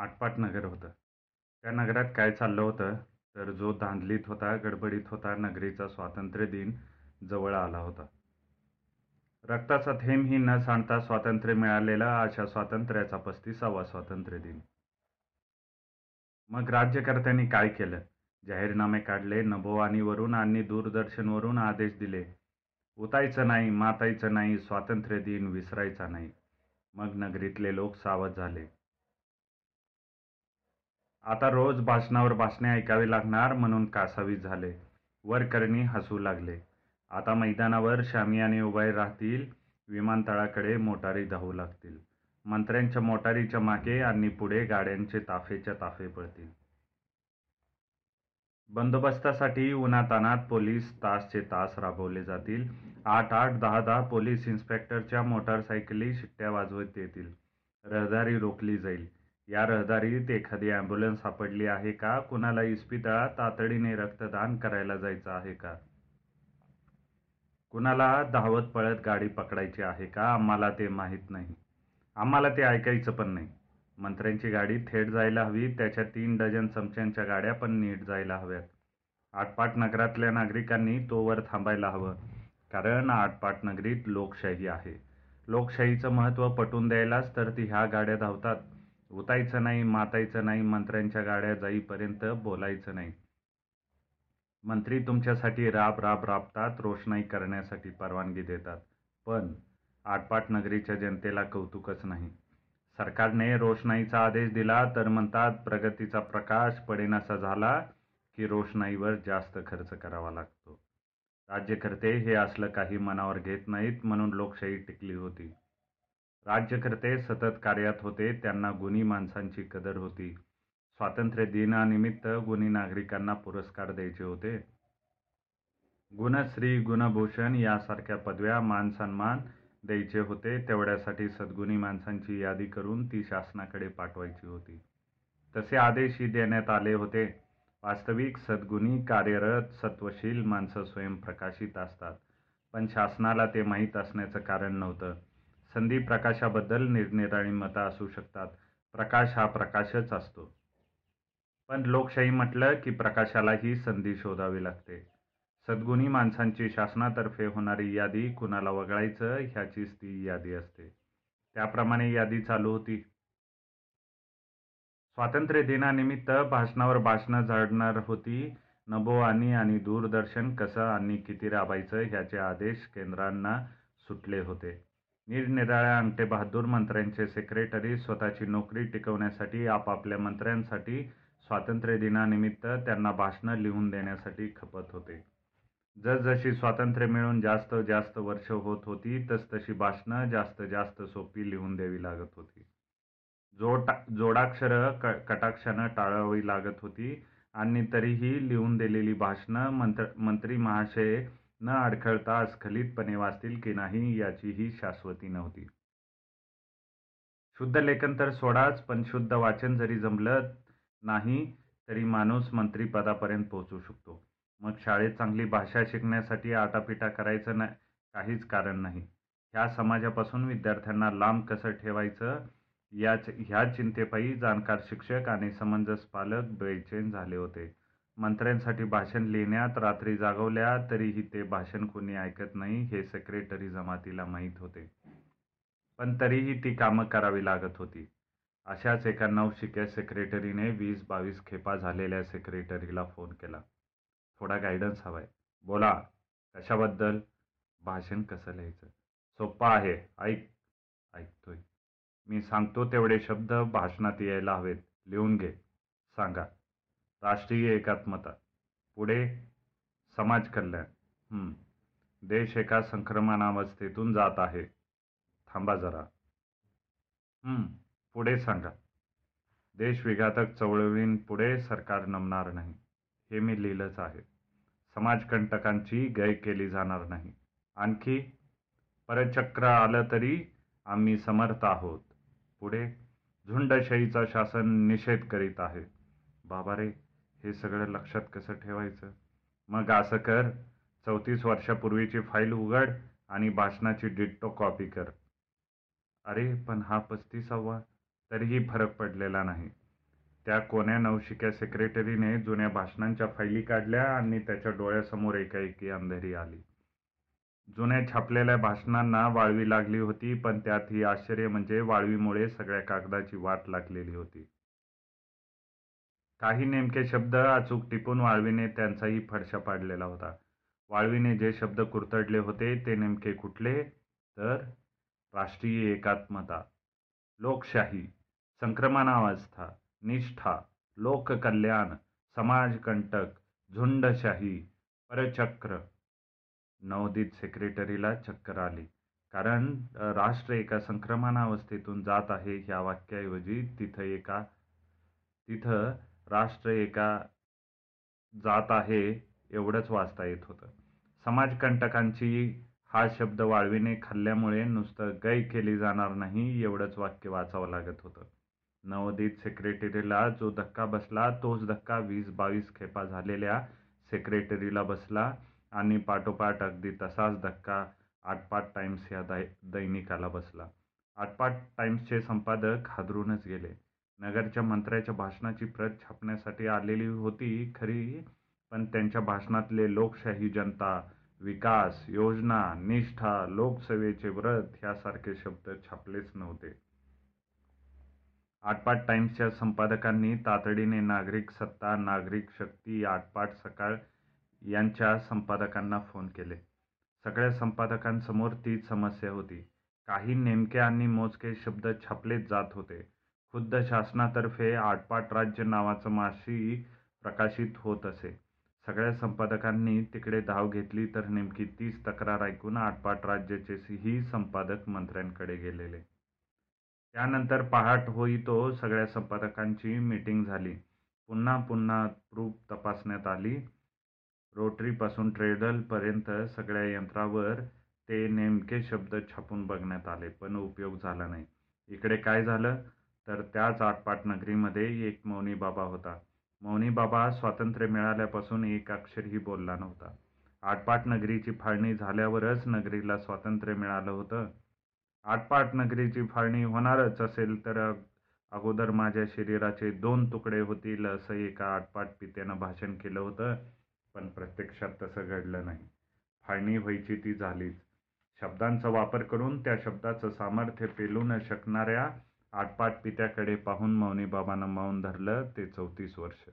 आटपाट नगर होतं. त्या नगरात काय चाललं होतं? तर जो धांदलीत होता गडबडीत होता नगरीचा स्वातंत्र्य दिन जवळ आला होता. रक्ताचा थेंबही न सांडता स्वातंत्र्य मिळालेला अशा स्वातंत्र्याचा पस्तीसावा स्वातंत्र्य दिन. मग राज्यकर्त्यांनी काय केलं? जाहीरनामे काढले नभोवाणीवरून आणि दूरदर्शनवरून आदेश दिले. उतायचं नाही मातायचं नाही स्वातंत्र्य दिन विसरायचा नाही. मग नगरीतले लोक सावध झाले. आता रोज भाषणावर भाषणे ऐकावी लागणार म्हणून कासावीस झाले. वरकरणी हसू लागले. आता मैदानावर शामियाने उभे राहतील. विमानतळाकडे मोटारी धावू लागतील. मंत्र्यांच्या मोटारीच्या मागे आणि पुढे गाड्यांचे ताफेच्या ताफे पळतील. बंदोबस्तासाठी उन्हातानात पोलीस तासचे तास राबवले जातील. आठ आठ दहा दहा पोलीस इन्स्पेक्टरच्या मोटारसायकली शिट्ट्या वाजवत येतील. रहदारी रोखली जाईल. या रहदारीत एखादी ॲम्ब्युलन्स सापडली आहे का? कुणाला इस्पितळात तातडीने रक्तदान करायला जायचं आहे का? कुणाला धावत पळत गाडी पकडायची आहे का? आम्हाला ते माहीत नाही. आम्हाला ते ऐकायचं पण नाही. मंत्र्यांची गाडी थेट जायला हवी त्याच्या तीन डझन चमच्यांच्या गाड्या पण नीट जायला हव्यात. आटपाट नगरातल्या नागरिकांनी तोवर थांबायला हवं. कारण आटपाट नगरीत लोकशाही आहे. लोकशाहीचं महत्त्व पटवून द्यायलाच तर ती ह्या गाड्या धावतात. उतायचं नाही मातायचं नाही मंत्र्यांच्या गाड्या जाईपर्यंत बोलायचं नाही. मंत्री तुमच्यासाठी राब राब राबतात रोषणाई करण्यासाठी परवानगी देतात. पण आटपाट नगरीच्या जनतेला कौतुकच नाही. सरकारने रोषणाईचा आदेश दिला तर म्हणतात प्रगतीचा प्रकाश पडेनासा झाला की रोषणाईवर जास्त खर्च करावा लागतो. राज्यकर्ते हे असलं काही मनावर घेत नाहीत म्हणून लोकशाही टिकली होती. राज्यकर्ते सतत कार्यात होते त्यांना गुणी माणसांची कदर होती. स्वातंत्र्य दिनानिमित्त गुणी नागरिकांना पुरस्कार द्यायचे होते. गुणश्री गुणभूषण यासारख्या पदव्या मानसन्मान द्यायचे होते तेवढ्यासाठी सद्गुणी माणसांची यादी करून ती शासनाकडे पाठवायची होती. तसे आदेशही देण्यात आले होते. वास्तविक सद्गुणी कार्यरत सत्वशील माणसं स्वयंप्रकाशित असतात. पण शासनाला ते माहीत असण्याचं कारण नव्हतं. संधी प्रकाशाबद्दल निरनिराळी मतं असू शकतात. प्रकाश हा प्रकाशच असतो. पण लोकशाही म्हटलं की प्रकाशालाही संधी शोधावी लागते. सद्गुणी माणसांची शासनातर्फे होणारी यादी कुणाला वगळायचं ह्याचीच ती यादी असते. त्याप्रमाणे यादी चालू होती. स्वातंत्र्य दिनानिमित्त भाषणावर भाषणं झाडणार होती. नभोवाणी आणि दूरदर्शन कसं आणि किती राबायचं ह्याचे आदेश केंद्रांना सुटले होते. निरनिराळ्या अंगठेबहादूर मंत्र्यांचे सेक्रेटरी स्वतःची नोकरी टिकवण्यासाठी आपापल्या मंत्र्यांसाठी स्वातंत्र्य दिनानिमित्त त्यांना भाषणं लिहून देण्यासाठी खपत होते. जसजशी स्वातंत्र्य मिळून जास्त जास्त वर्ष होत होती तसतशी भाषणं जास्त जास्त सोपी लिहून द्यावी लागत होती. जोड जोडाक्षरं क कटाक्षानं टाळावी लागत होती आणि तरीही लिहून दिलेली भाषणं मंत्र मंत्री महाशय न अडखळता स्खलितपणे वाचतील की नाही याचीही शाश्वती नव्हती. शुद्ध लेखन तर सोडाच पण शुद्ध वाचन जरी जमलं नाही तरी माणूस मंत्रीपदापर्यंत पोहोचू शकतो. मग शाळेत चांगली भाषा शिकण्यासाठी आटापिटा करायचं ना काहीच कारण नाही. ह्या समाजापासून विद्यार्थ्यांना लांब कसं ठेवायचं याच ह्या चिंतेपायी जाणकार शिक्षक आणि समंजस पालक बेचैन झाले होते. मंत्र्यांसाठी भाषण लिहिण्यात रात्री जागवल्या तरीही ते भाषण कोणी ऐकत नाही हे सेक्रेटरी जमातीला माहीत होते. पण तरीही ती कामं करावी लागत होती. अशाच एका नवशिक्या सेक्रेटरीने वीस बावीस खेपा झालेल्या सेक्रेटरीला फोन केला. थोडा गायडन्स हवाय. बोला कशाबद्दल? भाषण कसं लिहायचं? सोप्पं आहे. ऐक. ऐकतोय. मी सांगतो तेवढे शब्द भाषणात यायला हवेत. लिहून घे. सांगा. राष्ट्रीय एकात्मता पुढे समाज कल्याण. देश एका संक्रमणावस्थेतून जात आहे. थांबा जरा. पुढे सांगा. देश विघातक पुढे सरकार नमणार नाही हे मी लिहिलंच आहे. समाजकंटकांची गय केली जाणार नाही. आणखी परचक्र आलं तरी आम्ही समर्थ आहोत. पुढे झुंडशाहीचा शासन निषेध करीत आहे. बाबा रे हे सगळं लक्षात कसं ठेवायचं? मग असं कर चौतीस वर्षापूर्वीची फाईल उघड आणि भाषणाची डिट्टो कॉपी कर. अरे पण हा पस्तीसावा? तरीही फरक पडलेला नाही. त्या कोण्या नवशिक्या सेक्रेटरीने जुन्या भाषणांच्या फायली काढल्या आणि त्याच्या डोळ्यासमोर एकाएकी अंधेरी आली. जुन्या छापलेल्या भाषणांना वाळवी लागली होती पण त्यातही आश्चर्य म्हणजे वाळवीमुळे सगळ्या कागदाची वाट लागलेली होती. काही नेमके शब्द अचूक टिपून वाळवीने त्यांचाही फडशा पाडलेला होता. वाळवीने जे शब्द कुरतडले होते ते नेमके कुठले? तर राष्ट्रीय एकात्मता लोकशाही संक्रमणावस्था निष्ठा लोककल्याण समाजकंटक झुंडशाही परचक्र. नवोदित सेक्रेटरीला चक्कर आली. कारण राष्ट्र एका संक्रमणावस्थेतून जात आहे ह्या वाक्याऐवजी तिथं एका तिथं राष्ट्र एका जात आहे एवढंच वाचता येत होतं. समाजकंटकांची हा शब्द वाळवीने खाल्ल्यामुळे नुसतं गय केली जाणार नाही एवढंच वाक्य वाचावं लागत होतं. नवोदित सेक्रेटरीला जो धक्का बसला तोच धक्का वीस बावीस खेपा झालेल्या सेक्रेटरीला बसला आणि पाठोपाठ अगदी तसाच धक्का आटपाट टाइम्स या दै दैनिकाला बसला. आटपाट टाइम्सचे संपादक हादरूनच गेले. नगरच्या मंत्र्याच्या भाषणाची प्रत छापण्यासाठी आलेली होती खरी पण त्यांच्या भाषणातले लोकशाही जनता विकास योजना निष्ठा लोकसेवेचे व्रत ह्यासारखे शब्द छापलेच नव्हते. आटपाट टाइम्सच्या संपादकांनी तातडीने नागरिक सत्ता नागरिक शक्ती आटपाट सकाळ यांच्या संपादकांना फोन केले. सगळ्या संपादकांसमोर तीच समस्या होती. काही नेमके आणि मोजके शब्द छापलेच जात होते. खुद्द शासनातर्फे आटपाट राज्य नावाचं मासिक प्रकाशित होत असे. सगळ्या संपादकांनी तिकडे धाव घेतली तर नेमकी तीच तक्रार ऐकून आटपाट राज्याचेही संपादक मंत्र्यांकडे गेलेले. त्यानंतर पहाट होई तो सगळ्या संपादकांची मीटिंग झाली. पुन्हा पुन्हा प्रूफ तपासण्यात आली. रोटरीपासून ट्रेडलपर्यंत सगळ्या यंत्रावर ते नेमके शब्द छापून बघण्यात आले पण उपयोग झाला नाही. इकडे काय झालं? तर त्याच आटपाट नगरीमध्ये एक मौनी बाबा होता. मौनी बाबा स्वातंत्र्य मिळाल्यापासून एक अक्षरही बोलला नव्हता. आटपाट नगरीची फाळणी झाल्यावरच नगरीला स्वातंत्र्य मिळालं होतं. आटपाट नगरीची फाळणी होणारच असेल तर अगोदर माझ्या शरीराचे दोन तुकडे होतील असं एका आटपाट पित्यानं भाषण केलं होतं पण प्रत्यक्षात तसं घडलं नाही. फाळणी व्हायची ती झालीच. शब्दांचा वापर करून त्या शब्दाचं सामर्थ्य पेलू न शकणाऱ्या आटपाट पित्याकडे पाहून मौनीबाबांना मौन धरलं ते चौतीस वर्ष.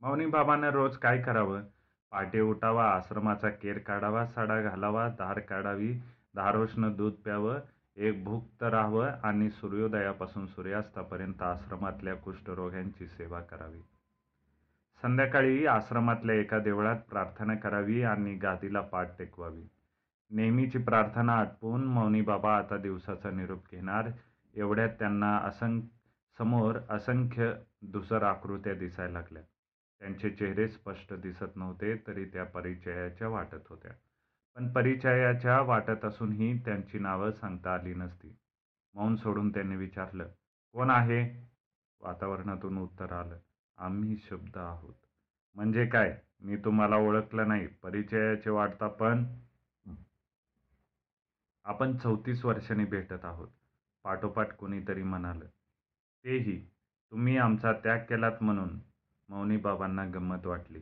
मौनीबाबांना रोज काय करावं? पाटे उठावा आश्रमाचा केर काढावा सडा घालावा धार काढावी धारोष्ण दूध प्यावं एक भुक्त राहावं आणि सूर्योदयापासून सूर्यास्तापर्यंत आश्रमातल्या कुष्ठरोग्यांची सेवा करावी. संध्याकाळी आश्रमातल्या एका देवळात प्रार्थना करावी आणि गादीला पाठ टेकवावी. नेहमीची प्रार्थना आटपून मौनी बाबा आता दिवसाचा निरोप घेणार एवढ्यात त्यांना असं समोर असंख्य दुसर आकृत्या दिसायला लागल्या. त्यांचे चेहरे स्पष्ट दिसत नव्हते तरी त्या परिचयाच्या वाटत होत्या. पण परिचयाच्या वाटत असूनही त्यांची नावं सांगता आली नसती. मौन सोडून त्यांनी विचारलं कोण आहे? वातावरणातून उत्तर आलं आम्ही शब्द आहोत. म्हणजे काय? मी तुम्हाला ओळखलं नाही परिचयाचे वाटता पण? आपण चौतीस वर्षांनी भेटत आहोत. पाठोपाठ कोणीतरी म्हणालं. तेही तुम्ही आमचा त्याग केलात म्हणून मौनीबाबांना गंमत वाटली.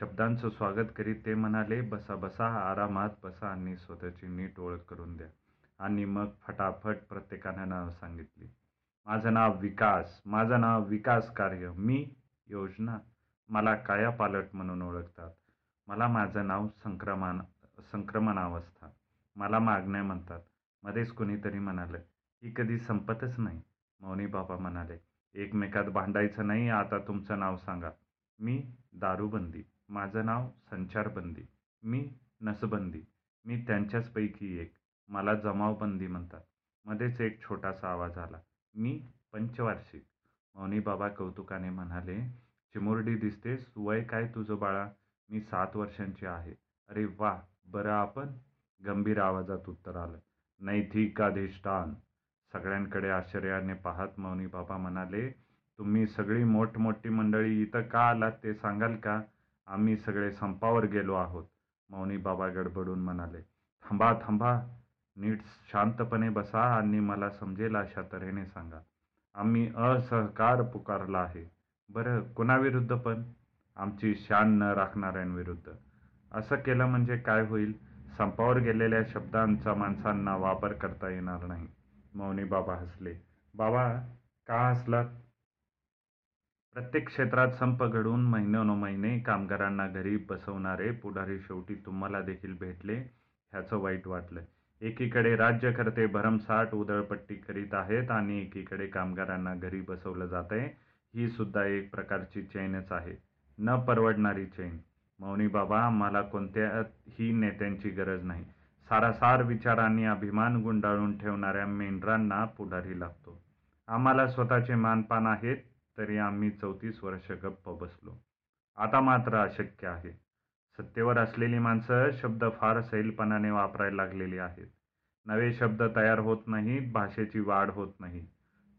शब्दांचं स्वागत करीत ते म्हणाले बसा बसा आरामात बसा आणि स्वतःची नीट ओळख करून द्या. आणि मग फटाफट प्रत्येकानं नाव सांगितली. माझं नाव विकास माझं नाव विकास कार्य मी योजना मला कायापालट म्हणून ओळखतात. मला माझं नाव संक्रमान संक्रमणावस्था मला मागण्या म्हणतात. मध्येच कोणीतरी म्हणालं ही कधी संपतच नाही. मौनी बाबा म्हणाले एकमेकात भांडायचं नाही आता तुमचं नाव सांगा. मी दारूबंदी माझं नाव संचारबंदी मी नसबंदी मी त्यांच्याचपैकी एक. मला जमावबंदी म्हणतात. मध्येच एक छोटासा आवाज आला मी पंचवार्षिक. मौनी बाबा कौतुकाने म्हणाले चिमुरडी दिसतेस वय काय तुझं बाळा? मी सात वर्षांची आहे. अरे वा बरं आपण? गंभीर आवाजात उत्तर आलं नैतिकाधिष्ठान. सगळ्यांकडे आश्चर्याने पाहत मौनी बाबा म्हणाले तुम्ही सगळी मोठमोठी मंडळी इथं का आलात ते सांगाल का? आम्ही सगळे संपावर गेलो आहोत. मौनी बाबा गडबडून म्हणाले थांबा थांबा नीट शांतपणे बसा आणि मला समजेल अशा तऱ्हेने सांगा. आम्ही असहकार पुकारला आहे. बरं कुणाविरुद्ध पण? आमची शान न राखणाऱ्यांविरुद्ध. असं केलं म्हणजे काय होईल? संपावर गेलेल्या शब्दांचा माणसांना वापर करता येणार नाही. मौनी बाबा हसले. बाबा का हसलात? प्रत्येक क्षेत्रात संप घडून महिनोनमहिने कामगारांना घरी बसवणारे पुढारी शेवटी तुम्हाला देखील भेटले ह्याचं वाईट वाटलं. एकीकडे राज्यकर्ते भरमसाठ उधळपट्टी करीत आहेत आणि एकीकडे कामगारांना घरी बसवलं जात आहे ही सुद्धा एक प्रकारची चैनच आहे. न परवडणारी चैन. मौनी बाबा आम्हाला कोणत्याही नेत्यांची गरज नाही. सारासार विचारांनी अभिमान गुंडाळून ठेवणाऱ्या मेंढरांना पुढारी लागतो आम्हाला स्वतःचे मानपान आहेत तरी आम्ही चौतीस वर्ष गप्प बसलो. आता मात्र अशक्य आहे. सत्तेवर असलेली माणसं शब्द फार सैलपणाने वापरायला लागलेली आहेत. नवे शब्द तयार होत नाहीत भाषेची वाढ होत नाही.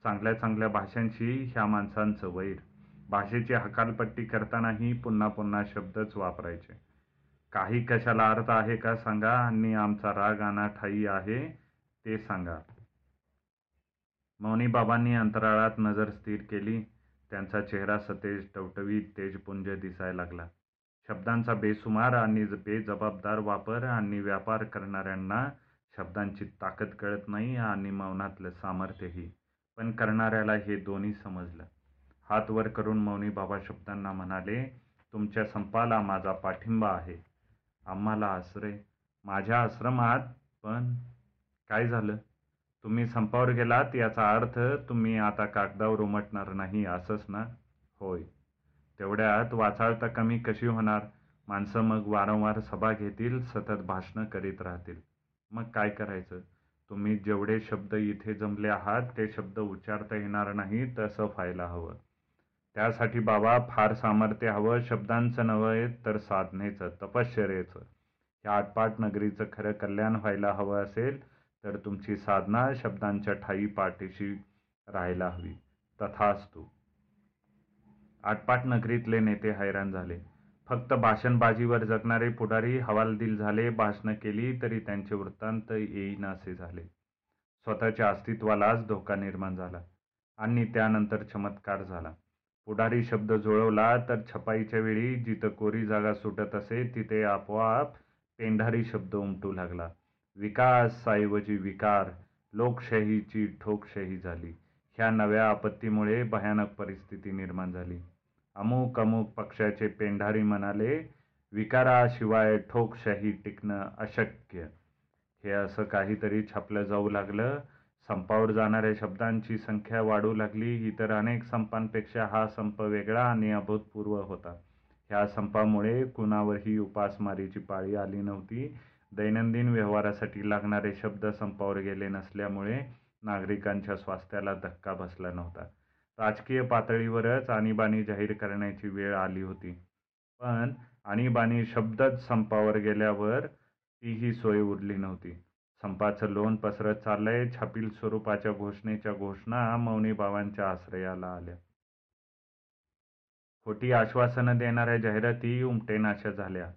चांगल्या चांगल्या भाषांशी ह्या माणसांचं वैर. भाषेची हकालपट्टी करतानाही पुन्हा पुन्हा शब्दच वापरायचे. काही कशाला अर्थ आहे का सांगा आणि आमचा राग अनाठाई आहे ते सांगा. मौनी बाबांनी अंतराळात नजर स्थिर केली. त्यांचा चेहरा सतेज टवटवीत तेजपुंज दिसायला लागला. शब्दांचा बेसुमार आणि बेजबाबदार वापर आणि व्यापार करणाऱ्यांना शब्दांची ताकद कळत नाही आणि मौनातलं सामर्थ्यही. पण करणाऱ्याला हे दोन्ही समजलं. हात वर करून मौनी बाबा शब्दांना म्हणाले तुमच्या संपाला माझा पाठिंबा आहे. आम्हाला आश्रय. माझ्या आश्रमात पण काय झालं? तुम्ही संपावर गेलात याचा अर्थ तुम्ही आता कागदावर उमटणार नाही असंच ना? होय. तेवढ्यात वाचाळता कमी कशी होणार? माणसं मग वारंवार सभा घेतील सतत भाषणं करीत राहतील. मग काय करायचं? तुम्ही जेवढे शब्द इथे जमले आहात ते शब्द उच्चारता येणार नाही तसं व्हायला हवं. त्यासाठी बाबा फार सामर्थ्य हवं शब्दांचं नव्हे तर साधनेचं तपश्चर्येचं. ह्या आटपाट नगरीचं खरं कल्याण व्हायला हवं असेल तर तुमची साधना शब्दांच्या ठाई पाठीशी राहायला हवी. तथास्तू. आटपाट नगरीतले नेते हैराण झाले. फक्त भाषणबाजीवर जगणारे पुढारी हवालदिल झाले भाषणं केली तरी त्यांचे वृत्तांत येईनासे झाले. स्वतःच्या अस्तित्वालाच धोका निर्माण झाला आणि त्यानंतर चमत्कार झाला. पुढारी शब्द जुळवला तर छपाईच्या वेळी जिथं कोरी जागा सुटत असे तिथे आपोआप पेंढारी शब्द उमटू लागला. विकासऐवजी विकार लोकशाहीची ठोकशाही झाली. ह्या नव्या आपत्तीमुळे भयानक परिस्थिती निर्माण झाली. अमुक अमुक पक्षाचे पेंढारी म्हणाले विकाराशिवाय ठोकशाही टिकणं अशक्य. हे असं काहीतरी छापलं जाऊ लागलं. संपावर जाणाऱ्या शब्दांची संख्या वाढू लागली. इतर अनेक संपांपेक्षा हा संप वेगळा आणि अभूतपूर्व होता. ह्या संपामुळे कुणावरही उपासमारीची पाळी आली नव्हती. दैनंदिन व्यवहारासाठी लागणारे शब्द संपावर गेले नसल्यामुळे नागरिकांच्या स्वास्थ्याला धक्का बसला नव्हता. राजकीय पातळीवरच आणीबाणी जाहीर करण्याची वेळ आली होती. पण आणीबाणी शब्दच संपावर गेल्यावर तीही सोय उरली नव्हती. संपाचं लोण पसरत चाललंय. छापील स्वरूपाच्या घोषणेच्या घोषणा मौनी बाबांच्या आश्रयाला आल्या. खोटी आश्वासनं देणाऱ्या जाहिराती उमटेनाशा झाल्या.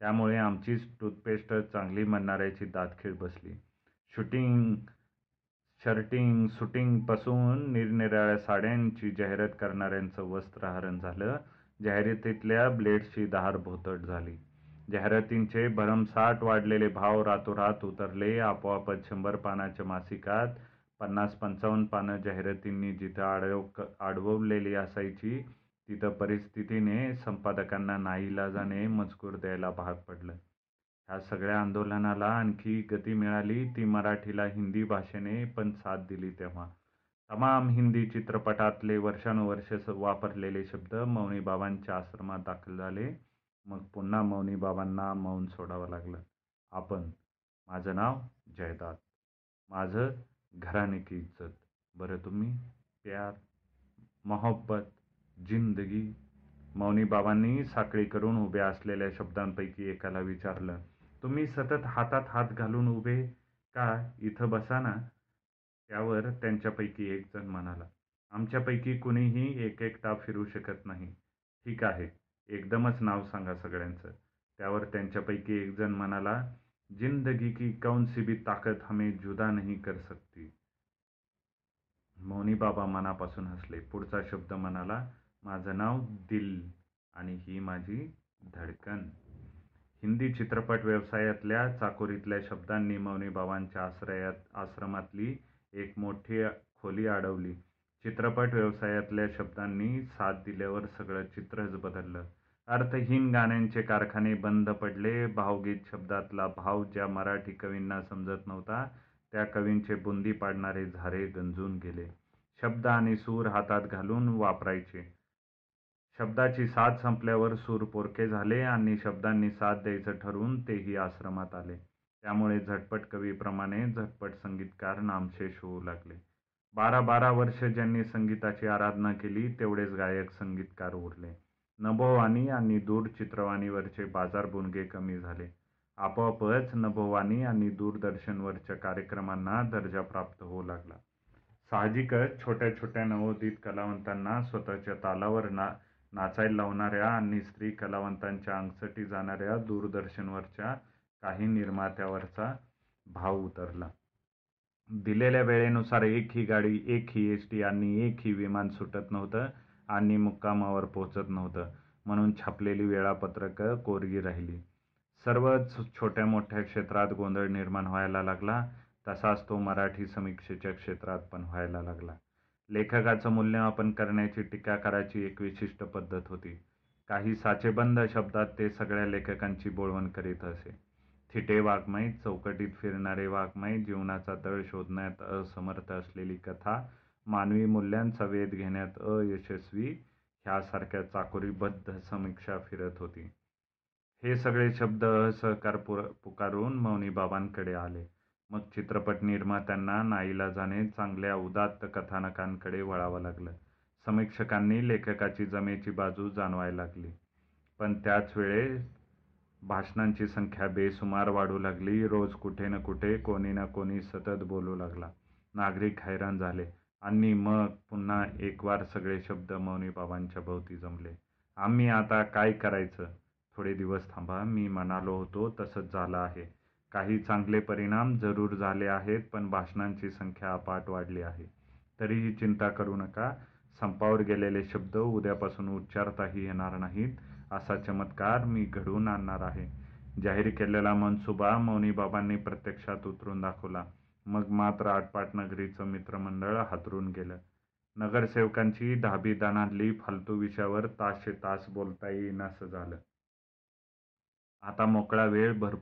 त्यामुळे आमचीच टूथपेस्ट चांगली म्हणणाऱ्याची दातखीळ बसली. शूटिंग शर्टिंग सुटिंगपासून निरनिराळ्या साड्यांची जाहिरात करणाऱ्यांचं वस्त्रहरण झालं. जाहिरातीतल्या ब्लेड्सची दहार भोतट झाली. जाहिरातींचे भरमसाठ वाढलेले भाव रातोरात उतरले. आपोआपच शंभर पानाच्या मासिकात पन्नास पंचावन्न पानं जाहिरातींनी जिथं आडव आडवलेली असायची तिथं परिस्थितीने संपादकांना नाईलाजाने मजकूर द्यायला भाग पडलं. ह्या सगळ्या आंदोलनाला आणखी गती मिळाली. ती मराठीला हिंदी भाषेने पण साथ दिली तेव्हा. तमाम हिंदी चित्रपटातले वर्षानुवर्ष वापरलेले शब्द मौनीबाबांच्या आश्रमात दाखल झाले. मग पुन्हा मौनी बाबांना मौन सोडावं लागलं. आपण माझं नाव जयदाद. माझं घराने की इज्जत. बरं तुम्ही प्यार मोहब्बत जिंदगी. मौनी बाबांनी साखळी करून उभ्या असलेल्या शब्दांपैकी एकाला विचारलं तुम्ही सतत हातात हात घालून उभे का इथं बसा ना त्यावर त्यांच्यापैकी एक जण म्हणाला आमच्यापैकी कुणीही एक एकटा फिरू शकत नाही. ठीक आहे. एकदमच नाव सांगा सगळ्यांचं. त्यावर त्यांच्यापैकी एकजण म्हणाला जिंदगी की कौन सी भी ताकत हमें जुदा नहीं कर सकती. मौनी बाबा मनापासून हसले. पुढचा शब्द म्हणाला माझं नाव दिल आणि ही माझी धडकन. हिंदी चित्रपट व्यवसायातल्या चाकोरीतल्या शब्दांनी मौनी बाबांच्या आश्रयात आश्रमातली एक मोठी खोली अडवली चित्रपट व्यवसायातल्या शब्दांनी साथ दिल्यावर सगळं चित्रच बदललं. अर्थहीन गाण्यांचे कारखाने बंद पडले. भावगीत शब्दातला भाव ज्या मराठी कवींना समजत नव्हता त्या कवींचे बुंदी पाडणारे झारे गंजून गेले. शब्द आणि सूर हातात घालून वापरायचे. शब्दाची साथ संपल्यावर सूर पोरके झाले आणि शब्दांनी साथ द्यायचं ठरवून तेही आश्रमात आले. त्यामुळे झटपट कवीप्रमाणे झटपट संगीतकार नामशेष होऊ लागले. बारा बारा वर्ष ज्यांनी संगीताची आराधना केली तेवढेच गायक संगीतकार उरले. नभोवाणी आणि दूरचित्रवाणीवरचे बाजारबुणगे कमी झाले. आपोआपच नभोवाणी आणि दूरदर्शनवरच्या कार्यक्रमांना दर्जा प्राप्त होऊ लागला. साहजिकच छोट्या छोट्या नवोदित कलावंतांना स्वतःच्या तालावर ना नाचायला लावणाऱ्या आणि स्त्री कलावंतांच्या अंगसटी जाणाऱ्या दूरदर्शनवरच्या काही निर्मात्यावरचा भाव उतरला. दिलेल्या वेळेनुसार एक ही गाडी एक ही एस टी आणि एक ही विमान सुटत नव्हतं. आणि मुक्कामावर पोहोचत नव्हतं. म्हणून छापलेली वेळापत्रकं कोरगी राहिली. सर्वच छोट्या मोठ्या क्षेत्रात गोंधळ निर्माण व्हायला लागला. तसाच तो मराठी समीक्षेच्या क्षेत्रात पण व्हायला लागला. लेखकाचं मूल्यमापन करण्याची टीका करायची एक विशिष्ट पद्धत होती. काही साचेबंद शब्दात ते सगळ्या लेखकांची बोळवण करीत असे. थिटे वाघमाई चौकटीत फिरणारे वाघमाई जीवनाचा तळ शोधण्यात असमर्थ असलेली कथा मानवी मूल्यांचा वेध घेण्यात अयशस्वी ह्यासारख्या चाकोरीबद्ध समीक्षा फिरत होती. हे सगळे शब्द असहकार पुर पुकारून मौनीबाबांकडे आले. मग चित्रपट निर्मात्यांना नाईलाजाने चांगल्या उदात्त कथानकांकडे वळावं लागलं. समीक्षकांनी लेखकाची जमेची बाजू जाणवायला लागली. पण त्याच वेळेस भाषणांची संख्या बेसुमार वाढू लागली. रोज कुठे ना कुठे कोणी ना कोणी सतत बोलू लागला. नागरिक हैराण झाले. आणि मग पुन्हा एकवार सगळे शब्द मौनी बाबांच्या भोवती जमले. आम्ही आता काय करायचं? थोडे दिवस थांबा. मी म्हणालो होतो तसंच झालं आहे. काही चांगले परिणाम जरूर झाले आहेत पण भाषणांची संख्या अपाट वाढली आहे. तरीही चिंता करू नका. संपावर गेलेले शब्द उद्यापासून उच्चारताही येणार नाहीत असा चमत्कार मी घडवून आणणार आहे. जाहीर केलेला मनसुबा मौनी बाबांनी प्रत्यक्षात उतरून दाखवला. मग मात्र आटपाट नगरीचं मित्रमंडळ हातरून गेलं. नगरसेवकांची धाबी दानातली फालतू विषयावर तासशे तास बोलता येईनासं झालं. आता मोकळा वेळ भर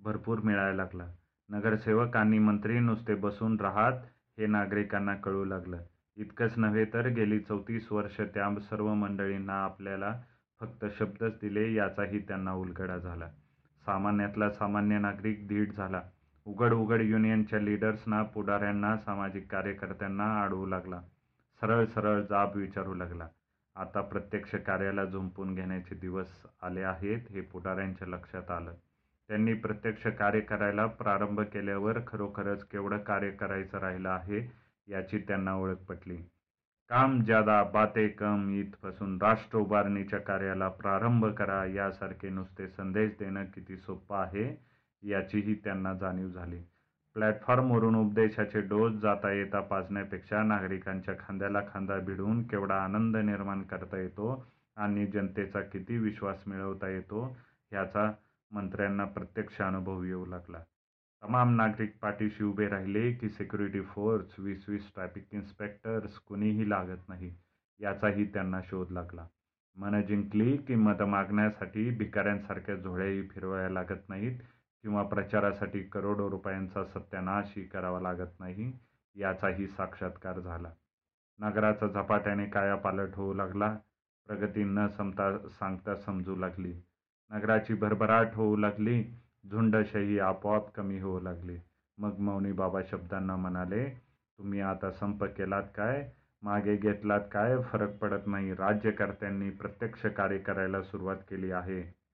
भरपूर मिळायला लागला. नगरसेवक आणि मंत्री नुसते बसून राहत हे नागरिकांना कळू लागलं. इतकंच नव्हे तर गेली चौतीस वर्ष त्या सर्व मंडळींना आपल्याला फक्त शब्दच दिले याचाही त्यांना उलगडा झाला. सामान्यातला सामान्य नागरिक धीट झाला. उघड उघड युनियनच्या लीडर्सना पुढाऱ्यांना सामाजिक कार्यकर्त्यांना अडवू लागला. सरळ सरळ जाब विचारू लागला. आता प्रत्यक्ष कार्याला झुंपून घेण्याचे दिवस आले आहेत हे पुढाऱ्यांच्या लक्षात आलं. त्यांनी प्रत्यक्ष कार्य करायला प्रारंभ केल्यावर खरोखरच केवढं कार्य करायचं राहिलं आहे याची त्यांना ओळख पटली. काम ज्यादा बाते कम इथपासून राष्ट्र उभारणीच्या कार्याला प्रारंभ करा यासारखे नुसते संदेश देणं किती सोपं आहे याचीही त्यांना जाणीव झाली. प्लॅटफॉर्मवरून उपदेशाचे डोस जाता येता पाजण्यापेक्षा नागरिकांच्या खांद्याला खांदा भिडवून केवढा आनंद निर्माण करता येतो आणि जनतेचा किती विश्वास मिळवता येतो ह्याचा मंत्र्यांना प्रत्यक्ष अनुभव येऊ लागला. तमाम नागरिक पाठीशी उभे राहिले की सिक्युरिटी फोर्स वीस वीस ट्रॅफिक इन्स्पेक्टर्स कुणीही लागत नाही याचाही त्यांना शोध लागला. मन जिंकली की मतं मागण्यासाठी भिकाऱ्यांसारख्या झोळ्याही फिरवायला लागत नाहीत किंवा प्रचारासाठी करोडो रुपयांचा सत्यानाशही करावा लागत नाही याचाही साक्षात्कार झाला. नगराचा झपाट्याने कायापालट होऊ लागला. प्रगती न समता सांगता समजू लागली. नगराची भरभराट होऊ लागली. झुंडशाही आपोआप कमी होऊ लागली. मग मौनी बाबा शब्दांना म्हणाले तुम्ही आता संप केलात काय? मागे घेतलात काय? फरक पडत नाही. राज्यकर्त्यांनी प्रत्यक्ष कार्य करायला सुरुवात केली आहे.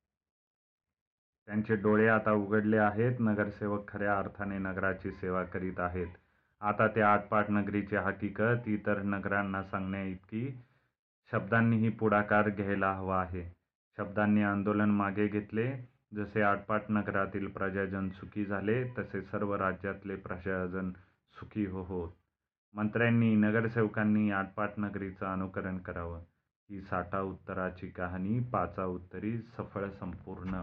त्यांचे डोळे आता उघडले आहेत. नगरसेवक खऱ्या अर्थाने नगराची सेवा करीत आहेत. आता ते आटपाट नगरीची हकीकत इतर नगरांना सांगण्या इतकी शब्दांनीही पुढाकार घ्यायला हवा आहे. शब्दांनी आंदोलन मागे घेतले. जसे आटपाट नगरातील प्रजाजन सुखी झाले तसे सर्व राज्यातले प्रजाजन सुखी हो होत मंत्र्यांनी नगरसेवकांनी आटपाट नगरीचं अनुकरण करावं. ही साठा उत्तराची कहाणी पाचा उत्तरी सफळ संपूर्ण.